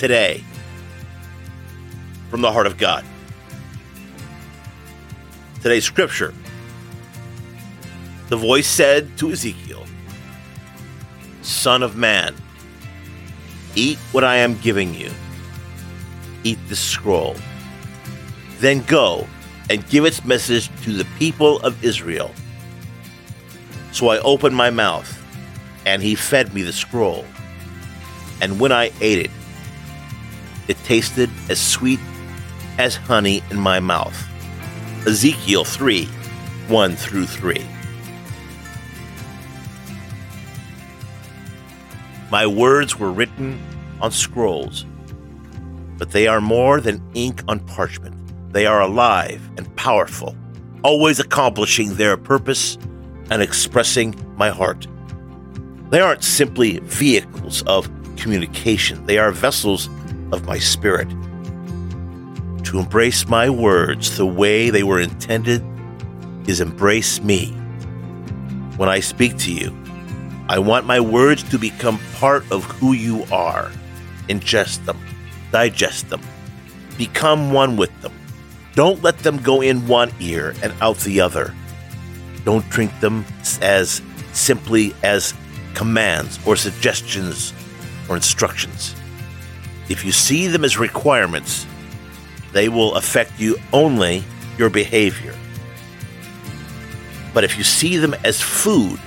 Today, from the heart of God. Today's scripture. The voice said to Ezekiel, Son of man, eat what I am giving you. Eat the scroll. Then go and give its message to the people of Israel. So I opened my mouth, and he fed me the scroll. And when I ate it, it tasted as sweet as honey in my mouth. Ezekiel 3 1 through 3. My words were written on scrolls, but they are more than ink on parchment. They are alive and powerful, always accomplishing their purpose and expressing my heart. They aren't simply vehicles of communication, they are vessels of my spirit. To embrace my words the way they were intended is embrace me. When I speak to you, I want my words to become part of who you are. Ingest them, digest them, become one with them. Don't let them go in one ear and out the other. Don't treat them as simply as commands or suggestions or instructions. If you see them as requirements, they will affect you only your behavior. But if you see them as food,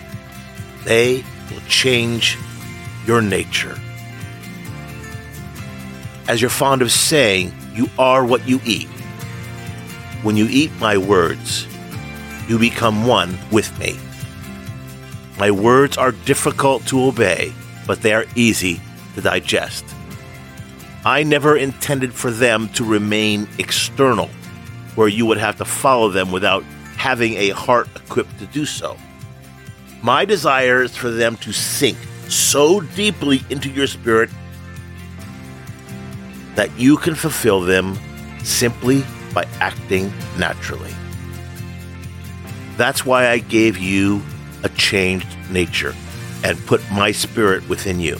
they will change your nature. As you're fond of saying, you are what you eat. When you eat my words, you become one with me. My words are difficult to obey, but they are easy to digest. I never intended for them to remain external, where you would have to follow them without having a heart equipped to do so. My desire is for them to sink so deeply into your spirit that you can fulfill them simply by acting naturally. That's why I gave you a changed nature and put my spirit within you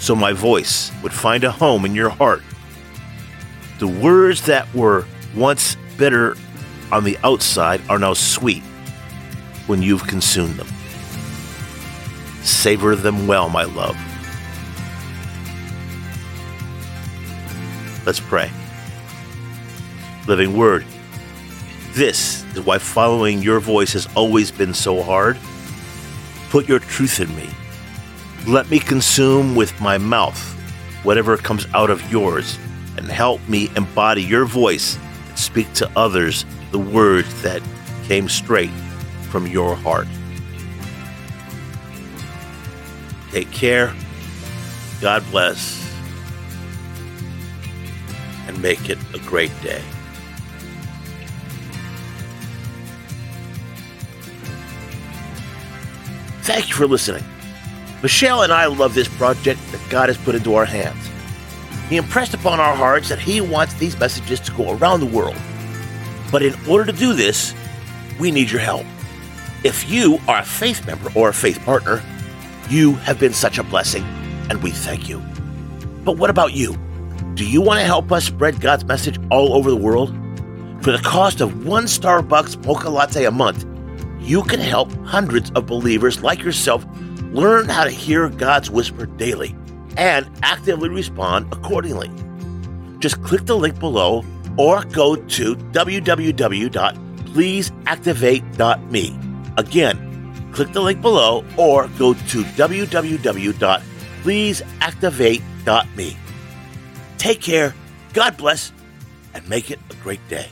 so my voice would find a home in your heart. The words that were once bitter on the outside are now sweet when you've consumed them. Savor them well, my love. Let's pray. Living Word, this is why following your voice has always been so hard. Put your truth in me let me consume with my mouth whatever comes out of yours, and help me embody your voice and speak to others the words that came straight from your heart. Take care. God bless. And make it a great day. Thank you for listening. Michelle and I love this project that God has put into our hands. He impressed upon our hearts that He wants these messages to go around the world. But in order to do this, we need your help. If you are a faith member or a faith partner, you have been such a blessing, and we thank you. But what about you? Do you want to help us spread God's message all over the world? For the cost of one Starbucks mocha latte a month, you can help hundreds of believers like yourself Learn how to hear God's whisper daily and actively respond accordingly. Just click the link below or go to www.pleaseactivate.me. Again, click the link below or go to www.pleaseactivate.me. Take care, God bless, and make it a great day.